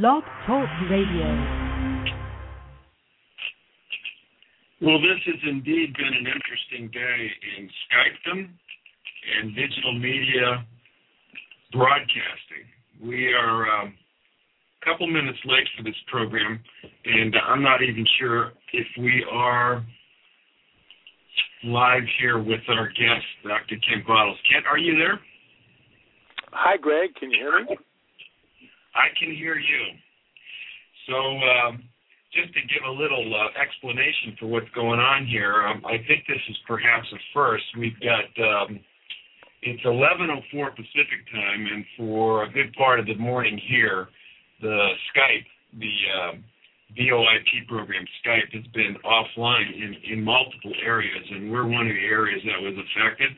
Blog Talk Radio. Well, this has indeed been an interesting day in Skypedom and digital media broadcasting. We are um, a couple minutes late for this program, and I'm not even sure if we are live here with our guest, Dr. Kent Bottles. Kent, are you there? Hi, Greg. Can you hear me? I can hear you. So, um, just to give a little uh, explanation for what's going on here, um, I think this is perhaps a first. We've got um, it's 11:04 Pacific time, and for a good part of the morning here, the Skype, the uh, VoIP program Skype, has been offline in in multiple areas, and we're one of the areas that was affected.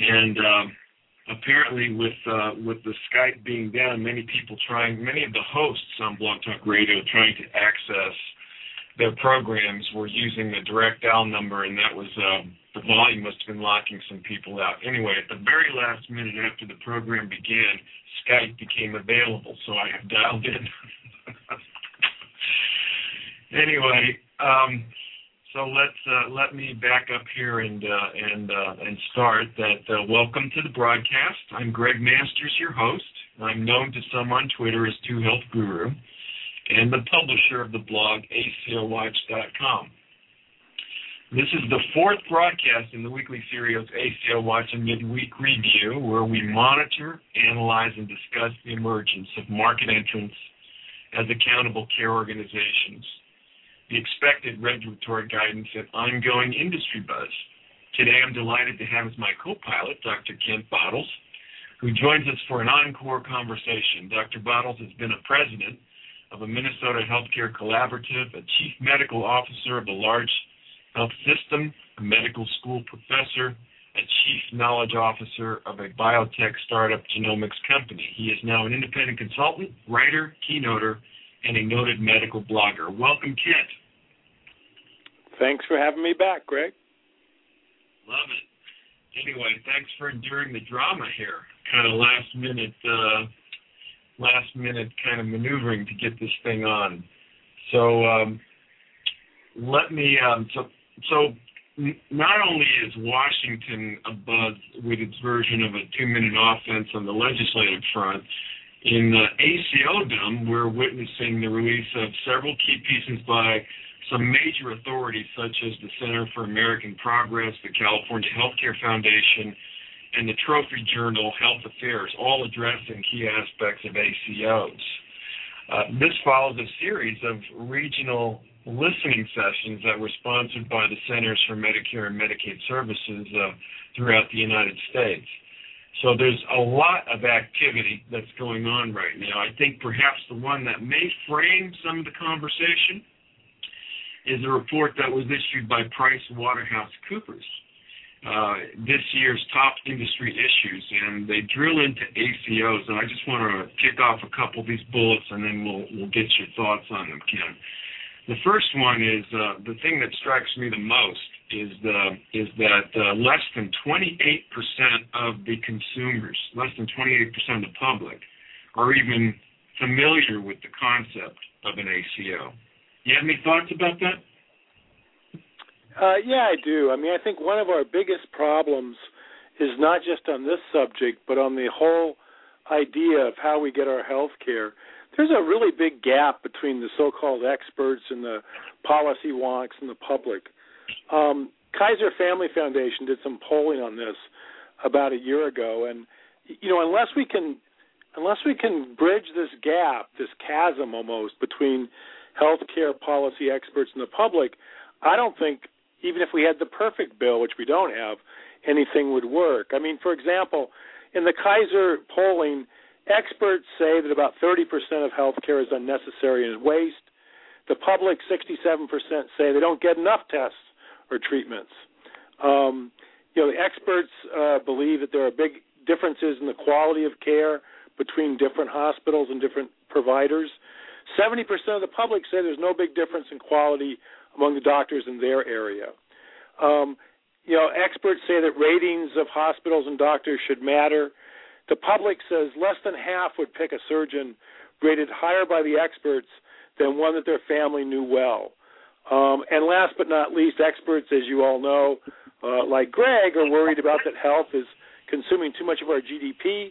And um, apparently with uh, with the Skype being down, many people trying, many of the hosts on Blog Talk Radio trying to access their programs were using the direct dial number, and that was uh, the volume must have been locking some people out. Anyway, at the very last minute after the program began, Skype became available, so I have dialed in. anyway, um, so let's uh, let me back up here and uh, and uh, and start. That uh, welcome to the broadcast. I'm Greg Masters, your host. I'm known to some on Twitter as Two Health Guru, and the publisher of the blog ACOWatch.com. This is the fourth broadcast in the weekly series ACO Watch and Midweek Review, where we monitor, analyze, and discuss the emergence of market entrants as accountable care organizations the expected regulatory guidance and ongoing industry buzz. Today, I'm delighted to have as my co-pilot Dr. Kent Bottles, who joins us for an encore conversation. Dr. Bottles has been a president of a Minnesota Healthcare Collaborative, a chief medical officer of a large health system, a medical school professor, a chief knowledge officer of a biotech startup genomics company. He is now an independent consultant, writer, keynoter, and a noted medical blogger. Welcome, Kent. Thanks for having me back, Greg. Love it. Anyway, thanks for enduring the drama here. Kind of last minute, uh, last minute kind of maneuvering to get this thing on. So um, let me. Um, so so not only is Washington abuzz with its version of a two-minute offense on the legislative front, in the ACO we're witnessing the release of several key pieces by some major authorities such as the Center for American Progress, the California Healthcare Foundation, and the Trophy Journal Health Affairs, all addressing key aspects of ACOs. Uh, this follows a series of regional listening sessions that were sponsored by the Centers for Medicare and Medicaid Services uh, throughout the United States. So there's a lot of activity that's going on right now. I think perhaps the one that may frame some of the conversation is a report that was issued by Price Waterhouse Coopers. Uh, this year's top industry issues, and they drill into ACOs. And I just want to kick off a couple of these bullets, and then we'll we'll get your thoughts on them, Ken. The first one is uh, the thing that strikes me the most is the is that uh, less than 28% of the consumers, less than 28% of the public, are even familiar with the concept of an ACO. You have any thoughts about that? Uh, yeah, I do. I mean, I think one of our biggest problems is not just on this subject, but on the whole idea of how we get our health care. There's a really big gap between the so-called experts and the policy wonks and the public. Um, Kaiser Family Foundation did some polling on this about a year ago, and you know, unless we can, unless we can bridge this gap, this chasm almost between healthcare policy experts and the public, I don't think even if we had the perfect bill, which we don't have, anything would work. I mean, for example, in the Kaiser polling, experts say that about 30% of healthcare is unnecessary and waste. The public, 67%, say they don't get enough tests or treatments. Um, you know, the experts uh, believe that there are big differences in the quality of care between different hospitals and different providers. 70% of the public say there's no big difference in quality among the doctors in their area. Um, you know, experts say that ratings of hospitals and doctors should matter. The public says less than half would pick a surgeon rated higher by the experts than one that their family knew well. Um, and last but not least, experts, as you all know, uh, like Greg, are worried about that health is consuming too much of our GDP.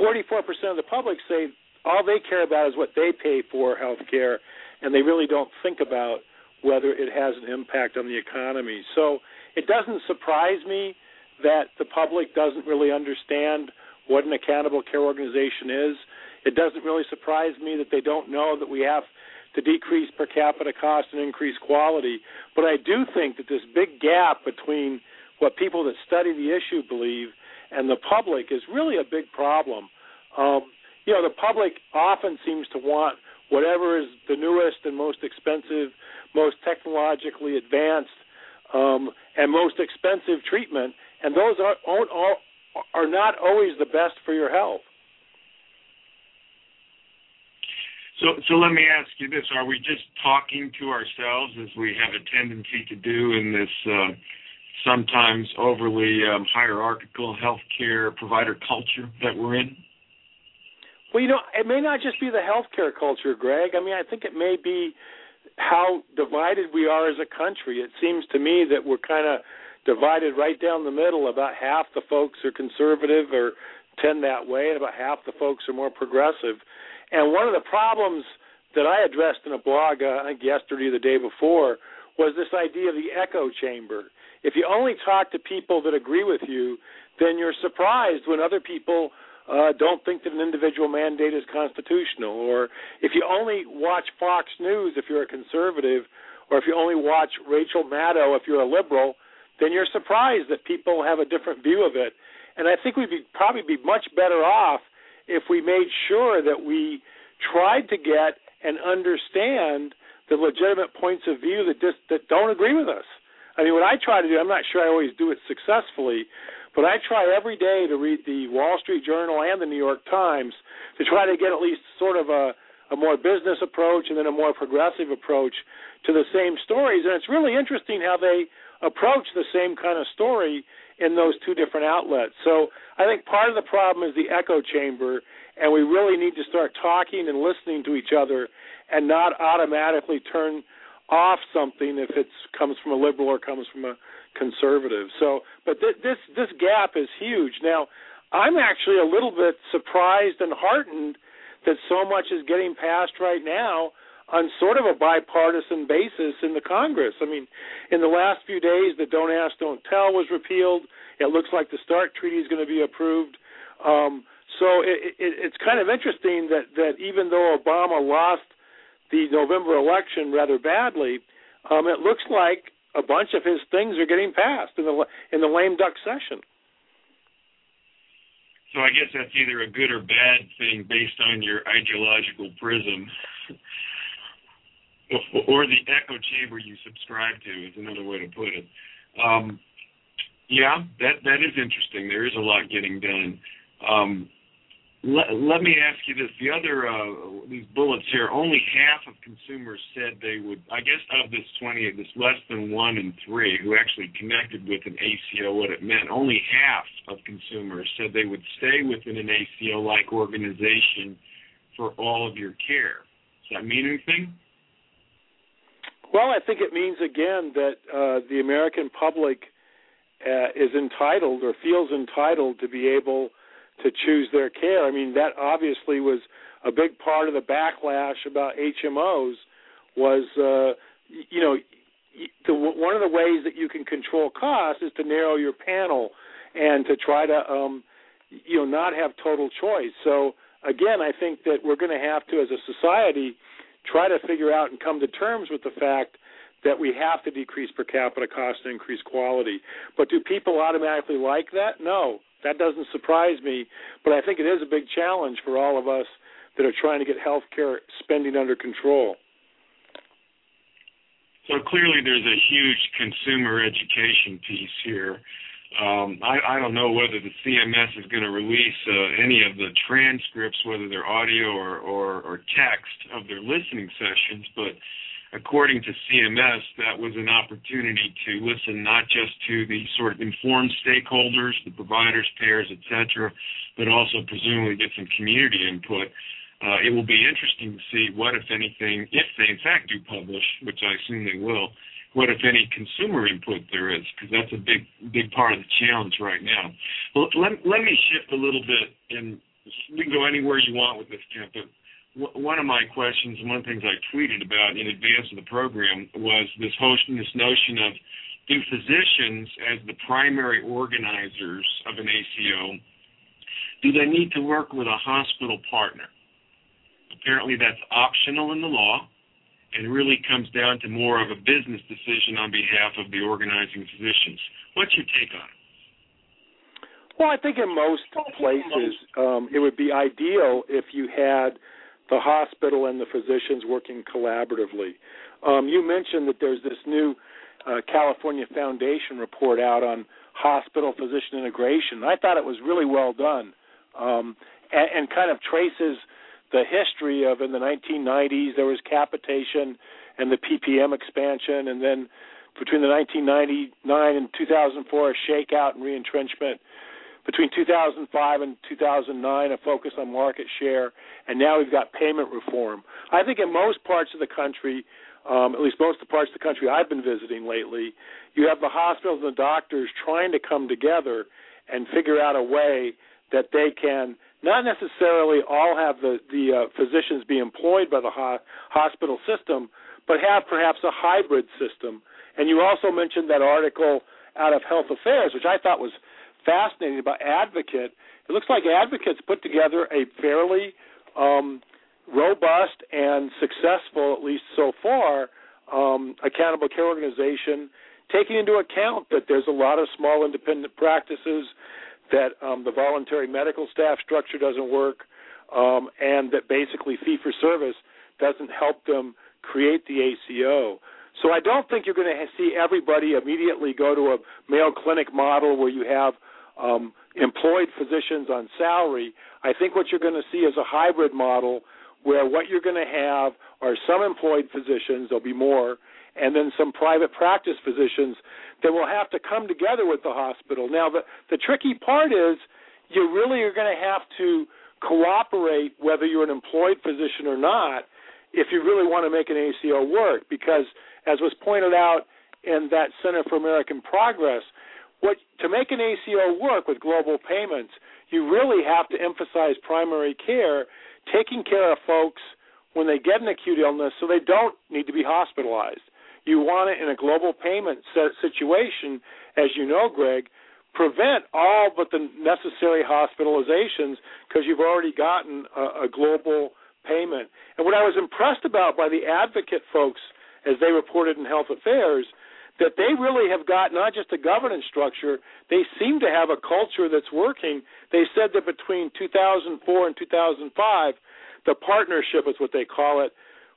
44% of the public say all they care about is what they pay for health care, and they really don't think about whether it has an impact on the economy. So it doesn't surprise me that the public doesn't really understand what an accountable care organization is. It doesn't really surprise me that they don't know that we have to decrease per capita cost and increase quality. But I do think that this big gap between what people that study the issue believe and the public is really a big problem. Um, you know, the public often seems to want whatever is the newest and most expensive, most technologically advanced, um, and most expensive treatment, and those aren't, are are not always the best for your health. So, so let me ask you this: Are we just talking to ourselves, as we have a tendency to do in this uh, sometimes overly um, hierarchical healthcare provider culture that we're in? Well, you know, it may not just be the healthcare culture, Greg. I mean, I think it may be how divided we are as a country. It seems to me that we're kind of divided right down the middle. About half the folks are conservative or tend that way, and about half the folks are more progressive. And one of the problems that I addressed in a blog, uh, I think yesterday or the day before, was this idea of the echo chamber. If you only talk to people that agree with you, then you're surprised when other people uh, don't think that an individual mandate is constitutional. Or if you only watch Fox News if you're a conservative, or if you only watch Rachel Maddow if you're a liberal, then you're surprised that people have a different view of it. And I think we'd be, probably be much better off if we made sure that we tried to get and understand the legitimate points of view that just that don't agree with us. I mean, what I try to do, I'm not sure I always do it successfully, but I try every day to read the Wall Street Journal and the New York Times to try to get at least sort of a, a more business approach and then a more progressive approach to the same stories. And it's really interesting how they approach the same kind of story in those two different outlets. So I think part of the problem is the echo chamber, and we really need to start talking and listening to each other and not automatically turn off something if it comes from a liberal or comes from a conservative. So, but th- this this gap is huge. Now, I'm actually a little bit surprised and heartened that so much is getting passed right now on sort of a bipartisan basis in the Congress. I mean, in the last few days, the Don't Ask, Don't Tell was repealed. It looks like the START treaty is going to be approved. Um, so it, it, it's kind of interesting that that even though Obama lost the November election rather badly, um, it looks like a bunch of his things are getting passed in the in the lame duck session. So I guess that's either a good or bad thing based on your ideological prism or the echo chamber you subscribe to is another way to put it. Um, yeah, that that is interesting. There is a lot getting done. Um, let, let me ask you this: the other uh, these bullets here, only half of consumers said they would. I guess of this twenty, this less than one in three who actually connected with an ACO, what it meant. Only half of consumers said they would stay within an ACO-like organization for all of your care. Does that mean anything? Well, I think it means again that uh, the American public uh, is entitled or feels entitled to be able to choose their care. I mean, that obviously was a big part of the backlash about HMOs. Was uh, you know, the, one of the ways that you can control costs is to narrow your panel and to try to um, you know not have total choice. So again, I think that we're going to have to, as a society, try to figure out and come to terms with the fact that we have to decrease per capita cost and increase quality. But do people automatically like that? No, that doesn't surprise me. But I think it is a big challenge for all of us that are trying to get healthcare spending under control. So clearly, there's a huge consumer education piece here. Um, I, I don't know whether the CMS is going to release uh, any of the transcripts, whether they're audio or, or, or text, of their listening sessions, but according to CMS, that was an opportunity to listen not just to the sort of informed stakeholders, the providers, payers, et cetera, but also presumably get some community input. Uh, it will be interesting to see what, if anything, if they in fact do publish, which I assume they will, what, if any, consumer input there is, because that's a big, big part of the challenge right now. Well, let, let me shift a little bit, and we can go anywhere you want with this, Kent, but one of my questions, one of the things I tweeted about in advance of the program was this this notion of do physicians, as the primary organizers of an ACO, do they need to work with a hospital partner? Apparently, that's optional in the law and really comes down to more of a business decision on behalf of the organizing physicians. What's your take on it? Well, I think in most places um, it would be ideal if you had the hospital and the physicians working collaboratively. Um, you mentioned that there's this new uh, California Foundation report out on hospital physician integration. I thought it was really well done um, and, and kind of traces the history of in the 1990s there was capitation and the PPM expansion, and then between the 1999 and 2004 a shakeout and reentrenchment. Between 2005 and 2009, a focus on market share, and now we've got payment reform. I think in most parts of the country, um, at least most of the parts of the country I've been visiting lately, you have the hospitals and the doctors trying to come together and figure out a way that they can not necessarily all have the the uh, physicians be employed by the ho- hospital system, but have perhaps a hybrid system. And you also mentioned that article out of Health Affairs, which I thought was fascinating about Advocate. It looks like Advocate's put together a fairly um, robust and successful, at least so far, um, accountable care organization, taking into account that there's a lot of small independent practices that um, the voluntary medical staff structure doesn't work, um, and that basically fee for service doesn't help them create the ACO. So I don't think you're going to see everybody immediately go to a Mayo Clinic model where you have um, employed physicians on salary. I think what you're going to see is a hybrid model where what you're going to have are some employed physicians, there'll be more, and then some private practice physicians that will have to come together with the hospital. Now, the, the tricky part is you really are going to have to cooperate, whether you're an employed physician or not, if you really want to make an ACO work. Because, as was pointed out in that Center for American Progress, what to make an ACO work with global payments, you really have to emphasize primary care, taking care of folks when they get an acute illness so they don't need to be hospitalized. You want it in a global payment situation, as you know, Greg, prevent all but the necessary hospitalizations because you've already gotten a, a global payment. And what I was impressed about by the advocate folks, as they reported in Health Affairs, that they really have got not just a governance structure, they seem to have a culture that's working. They said that between 2004 and 2005, the partnership is what they call it,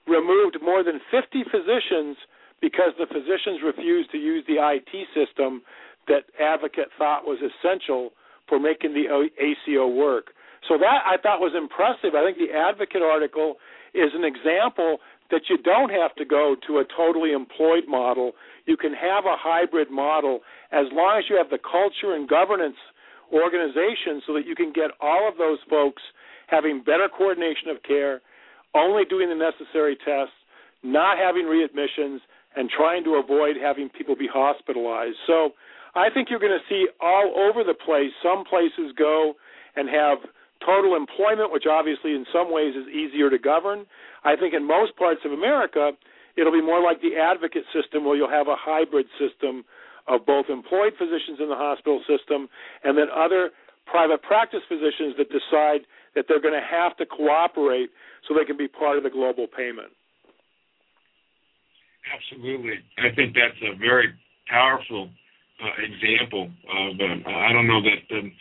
removed more than 50 physicians because the physicians refused to use the IT system that Advocate thought was essential for making the ACO work. So that I thought was impressive. I think the Advocate article is an example that you don't have to go to a totally employed model. You can have a hybrid model as long as you have the culture and governance organization so that you can get all of those folks having better coordination of care, only doing the necessary tests, not having readmissions, and trying to avoid having people be hospitalized. So I think you're going to see all over the place. Some places go and have total employment, which obviously in some ways is easier to govern. I think in most parts of America, it'll be more like the advocate system where you'll have a hybrid system of both employed physicians in the hospital system and then other private practice physicians that decide that they're going to have to cooperate so they can be part of the global payment. Absolutely. I think that's a very powerful uh, example of, uh, I don't know that the,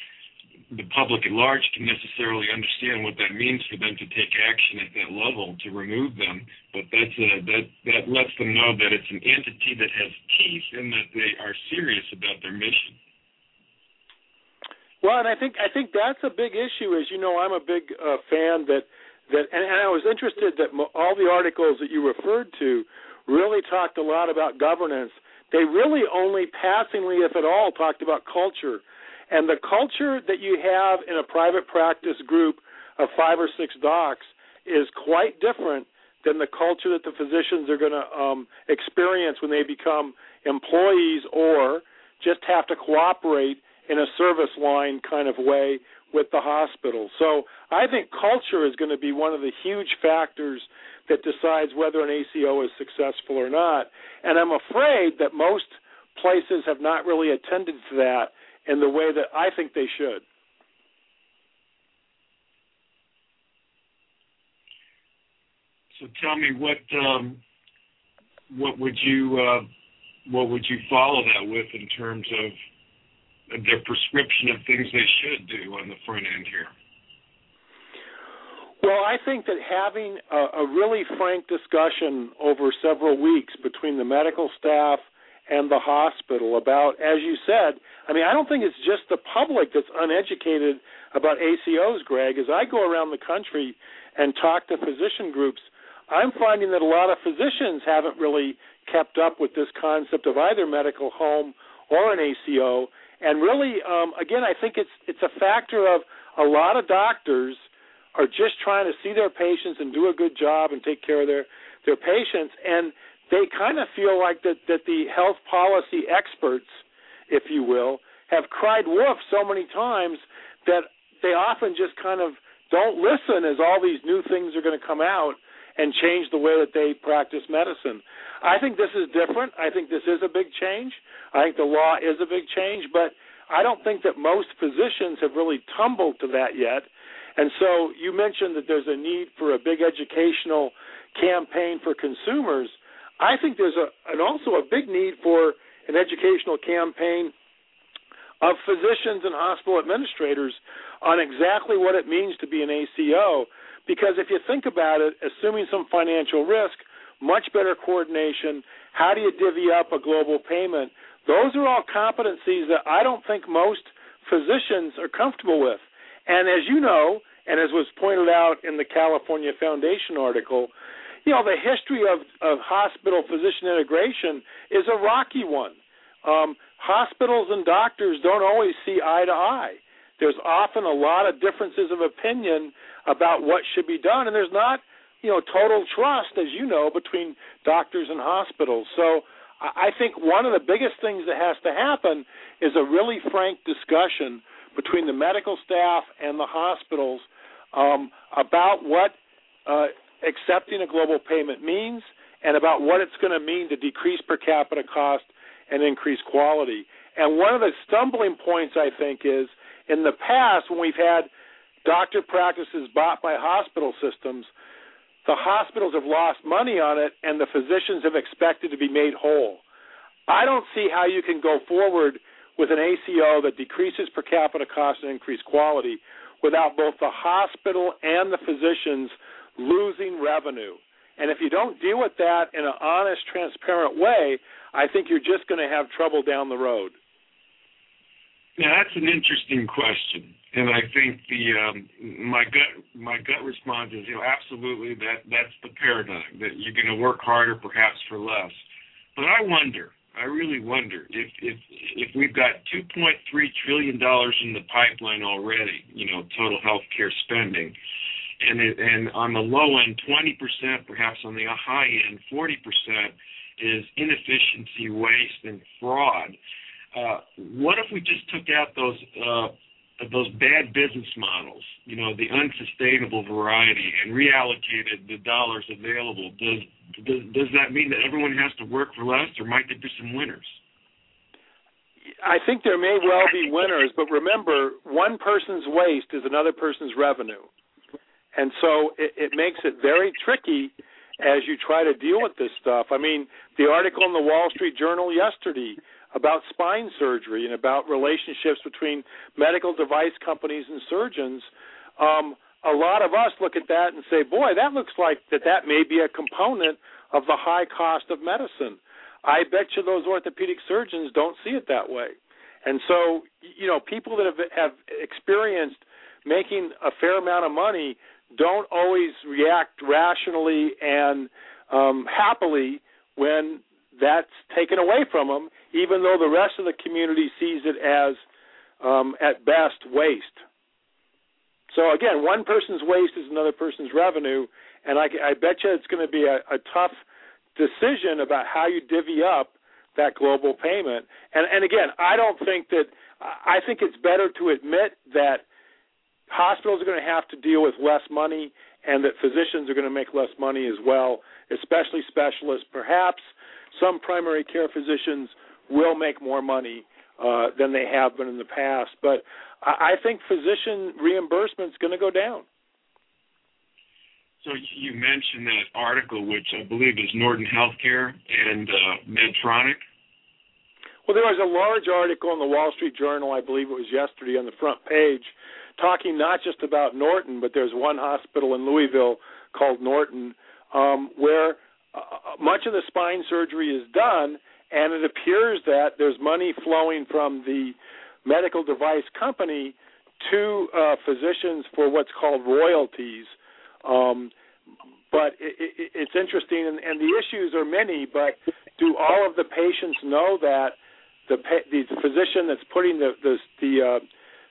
the public at large can necessarily understand what that means for them to take action at that level to remove them, but that's a, that that lets them know that it's an entity that has teeth and that they are serious about their mission. Well, and I think I think that's a big issue. As you know, I'm a big uh, fan that that, and, and I was interested that all the articles that you referred to really talked a lot about governance. They really only passingly, if at all, talked about culture. And the culture that you have in a private practice group of five or six docs is quite different than the culture that the physicians are going to um, experience when they become employees or just have to cooperate in a service line kind of way with the hospital. So I think culture is going to be one of the huge factors that decides whether an ACO is successful or not. And I'm afraid that most places have not really attended to that in the way that I think they should. So tell me what um, what would you uh, what would you follow that with in terms of their prescription of things they should do on the front end here? Well, I think that having a, a really frank discussion over several weeks between the medical staff and the hospital about, as you said, I mean, I don't think it's just the public that's uneducated about ACOs, Greg. As I go around the country and talk to physician groups, I'm finding that a lot of physicians haven't really kept up with this concept of either medical home or an ACO. And really, um, again, I think it's it's a factor of a lot of doctors are just trying to see their patients and do a good job and take care of their their patients, and they kind of feel like that that the health policy experts, if you will, have cried wolf so many times that they often just kind of don't listen as all these new things are going to come out and change the way that they practice medicine. I think this is different. I think this is a big change. I think the law is a big change, but I don't think that most physicians have really tumbled to that yet. And so you mentioned that there's a need for a big educational campaign for consumers. I think there's a and also a big need for an educational campaign of physicians and hospital administrators on exactly what it means to be an ACO because if you think about it, assuming some financial risk, much better coordination, how do you divvy up a global payment? Those are all competencies that I don't think most physicians are comfortable with. And as you know, and as was pointed out in the California Foundation article, you know, the history of, of hospital physician integration is a rocky one. Um, hospitals and doctors don't always see eye to eye. There's often a lot of differences of opinion about what should be done, and there's not, you know, total trust, as you know, between doctors and hospitals. So I think one of the biggest things that has to happen is a really frank discussion between the medical staff and the hospitals um, about what uh, accepting a global payment means and about what it's going to mean to decrease per capita cost and increase quality. And one of the stumbling points, I think, is in the past, when we've had doctor practices bought by hospital systems, the hospitals have lost money on it, and the physicians have expected to be made whole. I don't see how you can go forward with an ACO that decreases per capita cost and increase quality without both the hospital and the physicians losing revenue. And if you don't deal with that in an honest, transparent way, I think you're just going to have trouble down the road. Now that's an interesting question, and I think the um, my gut my gut response is you know absolutely that that's the paradigm that you're going to work harder perhaps for less. But I wonder, I really wonder if if if we've got 2.3 trillion dollars in the pipeline already, you know, total health care spending, and it, and on the low end 20%, perhaps on the high end 40% is inefficiency, waste, and fraud uh, what if we just took out those uh, those bad business models, you know, the unsustainable variety, and reallocated the dollars available? Does does, does that mean that everyone has to work for less, or might there be some winners? I think there may well be winners, but remember, one person's waste is another person's revenue, and so it, it makes it very tricky as you try to deal with this stuff. I mean, the article in the Wall Street Journal yesterday about spine surgery and about relationships between medical device companies and surgeons, um, a lot of us look at that and say, boy, that looks like that that may be a component of the high cost of medicine. I bet you those orthopedic surgeons don't see it that way. And so, you know, people that have have experienced making a fair amount of money don't always react rationally and um, happily when that's taken away from them, even though the rest of the community sees it as, um, at best, waste. So again, one person's waste is another person's revenue, and I, I bet you it's going to be a, a tough decision about how you divvy up that global payment. And, and again, I don't think that I think it's better to admit that hospitals are going to have to deal with less money and that physicians are going to make less money as well, especially specialists. Perhaps some primary care physicians will make more money uh, than they have been in the past, but I, think physician reimbursement is going to go down. So you mentioned that article, which I believe is Norton Healthcare and uh, Medtronic. Well, there was a large article in the Wall Street Journal, I believe it was yesterday, on the front page, talking not just about Norton, but there's one hospital in Louisville called Norton, um, where uh, much of the spine surgery is done, and it appears that there's money flowing from the medical device company to uh, physicians for what's called royalties. Um, but it, it, it's interesting, and, and the issues are many. But do all of the patients know that the the physician that's putting the the the, uh,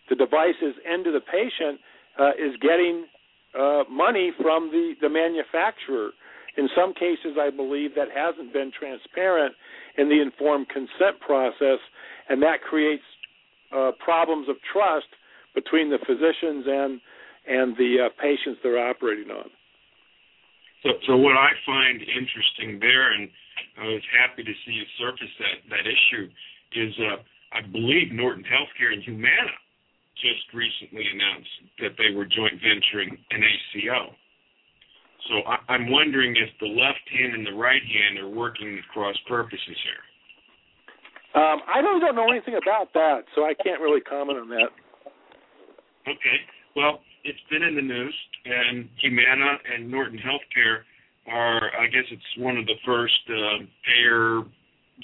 the devices into the patient uh, is getting uh, money from the the manufacturer? In some cases, I believe that hasn't been transparent in the informed consent process, and that creates uh, problems of trust between the physicians and and the uh, patients they're operating on. So, so what I find interesting there, and I was happy to see you surface that that issue, is uh, I believe Norton Healthcare and Humana just recently announced that they were joint venturing an ACO. So I, I'm wondering if the left hand and the right hand are working cross purposes here. Um, I really don't know anything about that, so I can't really comment on that. Okay. Well, it's been in the news, and Humana and Norton Healthcare are, I guess, it's one of the first uh, payer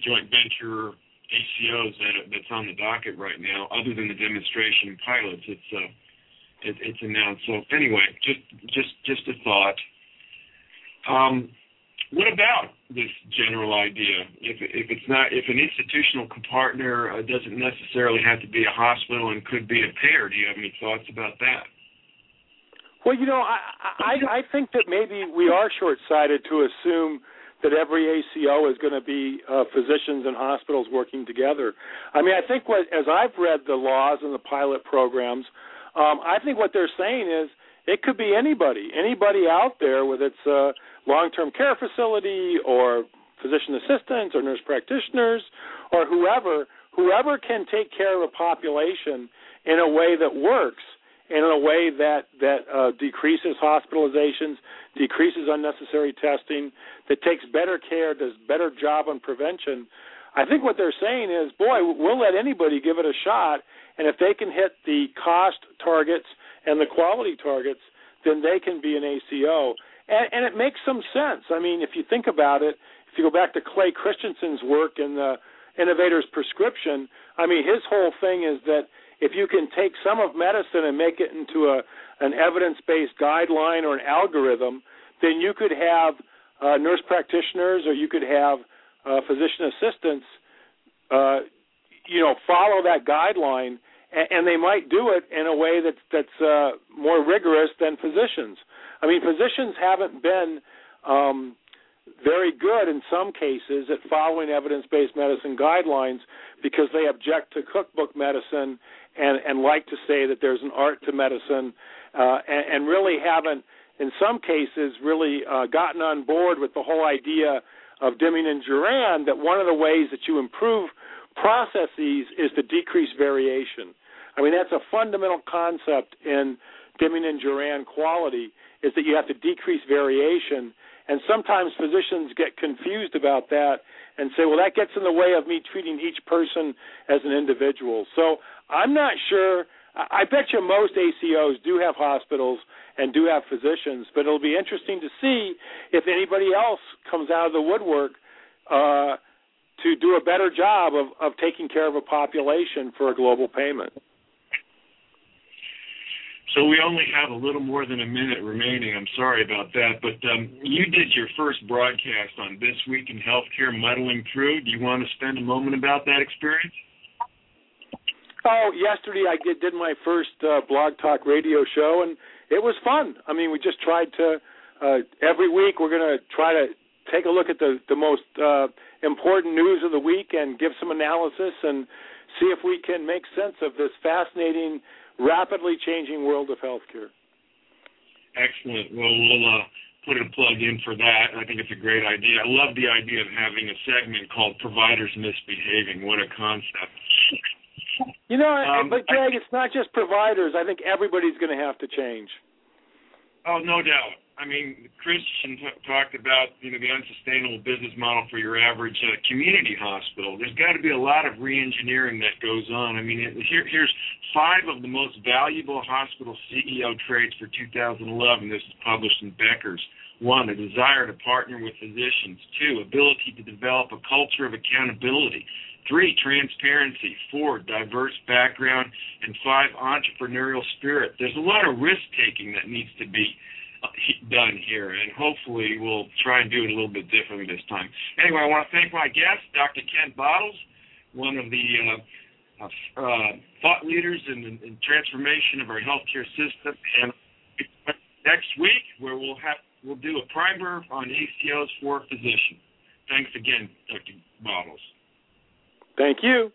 joint venture ACOs that that's on the docket right now. Other than the demonstration pilots, it's uh, it, it's announced. So anyway, just just just a thought. Um, what about this general idea? If if it's not if an institutional partner uh, doesn't necessarily have to be a hospital and could be a payer, do you have any thoughts about that? Well, you know, I I, I think that maybe we are short-sighted to assume that every ACO is going to be uh, physicians and hospitals working together. I mean, I think what as I've read the laws and the pilot programs, um, I think what they're saying is it could be anybody, anybody out there, whether it's a long-term care facility or physician assistants or nurse practitioners or whoever, whoever can take care of a population in a way that works and in a way that that uh, decreases hospitalizations, decreases unnecessary testing, that takes better care, does better job on prevention. I think what they're saying is, boy, we'll let anybody give it a shot, and if they can hit the cost targets and the quality targets, then they can be an ACO. And, and it makes some sense. I mean, if you think about it, if you go back to Clay Christensen's work in the Innovator's Prescription, I mean, his whole thing is that if you can take some of medicine and make it into a an evidence-based guideline or an algorithm, then you could have uh, nurse practitioners or you could have uh, physician assistants, uh, you know, follow that guideline and, they might do it in a way that's that's uh, more rigorous than physicians. I mean, physicians haven't been um, very good in some cases at following evidence-based medicine guidelines because they object to cookbook medicine and and like to say that there's an art to medicine, uh, and, and really haven't, in some cases, really uh, gotten on board with the whole idea of Deming and Juran that one of the ways that you improve processes is to decrease variation. I mean, that's a fundamental concept in Deming and Juran quality is that you have to decrease variation. And sometimes physicians get confused about that and say, well, that gets in the way of me treating each person as an individual. So I'm not sure. I bet you most ACOs do have hospitals and do have physicians, but it'll be interesting to see if anybody else comes out of the woodwork uh, to do a better job of, of taking care of a population for a global payment. So we only have a little more than a minute remaining. I'm sorry about that, but um, you did your first broadcast on this week in healthcare, muddling through. Do you want to spend a moment about that experience? Oh, yesterday I did, did my first uh, blog talk radio show, and it was fun. I mean, we just tried to uh, every week we're going to try to take a look at the the most uh, important news of the week and give some analysis and see if we can make sense of this fascinating rapidly changing world of healthcare. Excellent. Well, we'll uh, put a plug in for that. I think it's a great idea. I love the idea of having a segment called "Providers Misbehaving." What a concept! You know, um, but Greg, it's not just providers. I think everybody's going to have to change. Oh, no doubt. I mean, Christian t- talked about you know the unsustainable business model for your average uh, community hospital. There's got to be a lot of reengineering that goes on. I mean, here, here's five of the most valuable hospital CEO traits for 2011. This is published in Becker's. One, a desire to partner with physicians. Two, ability to develop a culture of accountability. Three, transparency. Four, diverse background. And five, entrepreneurial spirit. There's a lot of risk taking that needs to be done here, and hopefully we'll try and do it a little bit differently this time. Anyway, I want to thank my guest, Dr. Ken Bottles, one of the uh, uh, thought leaders in, the in transformation of our healthcare system. And next week, where we'll have we'll do a primer on ACOs for physicians. Thanks again, Dr. Bottles. Thank you.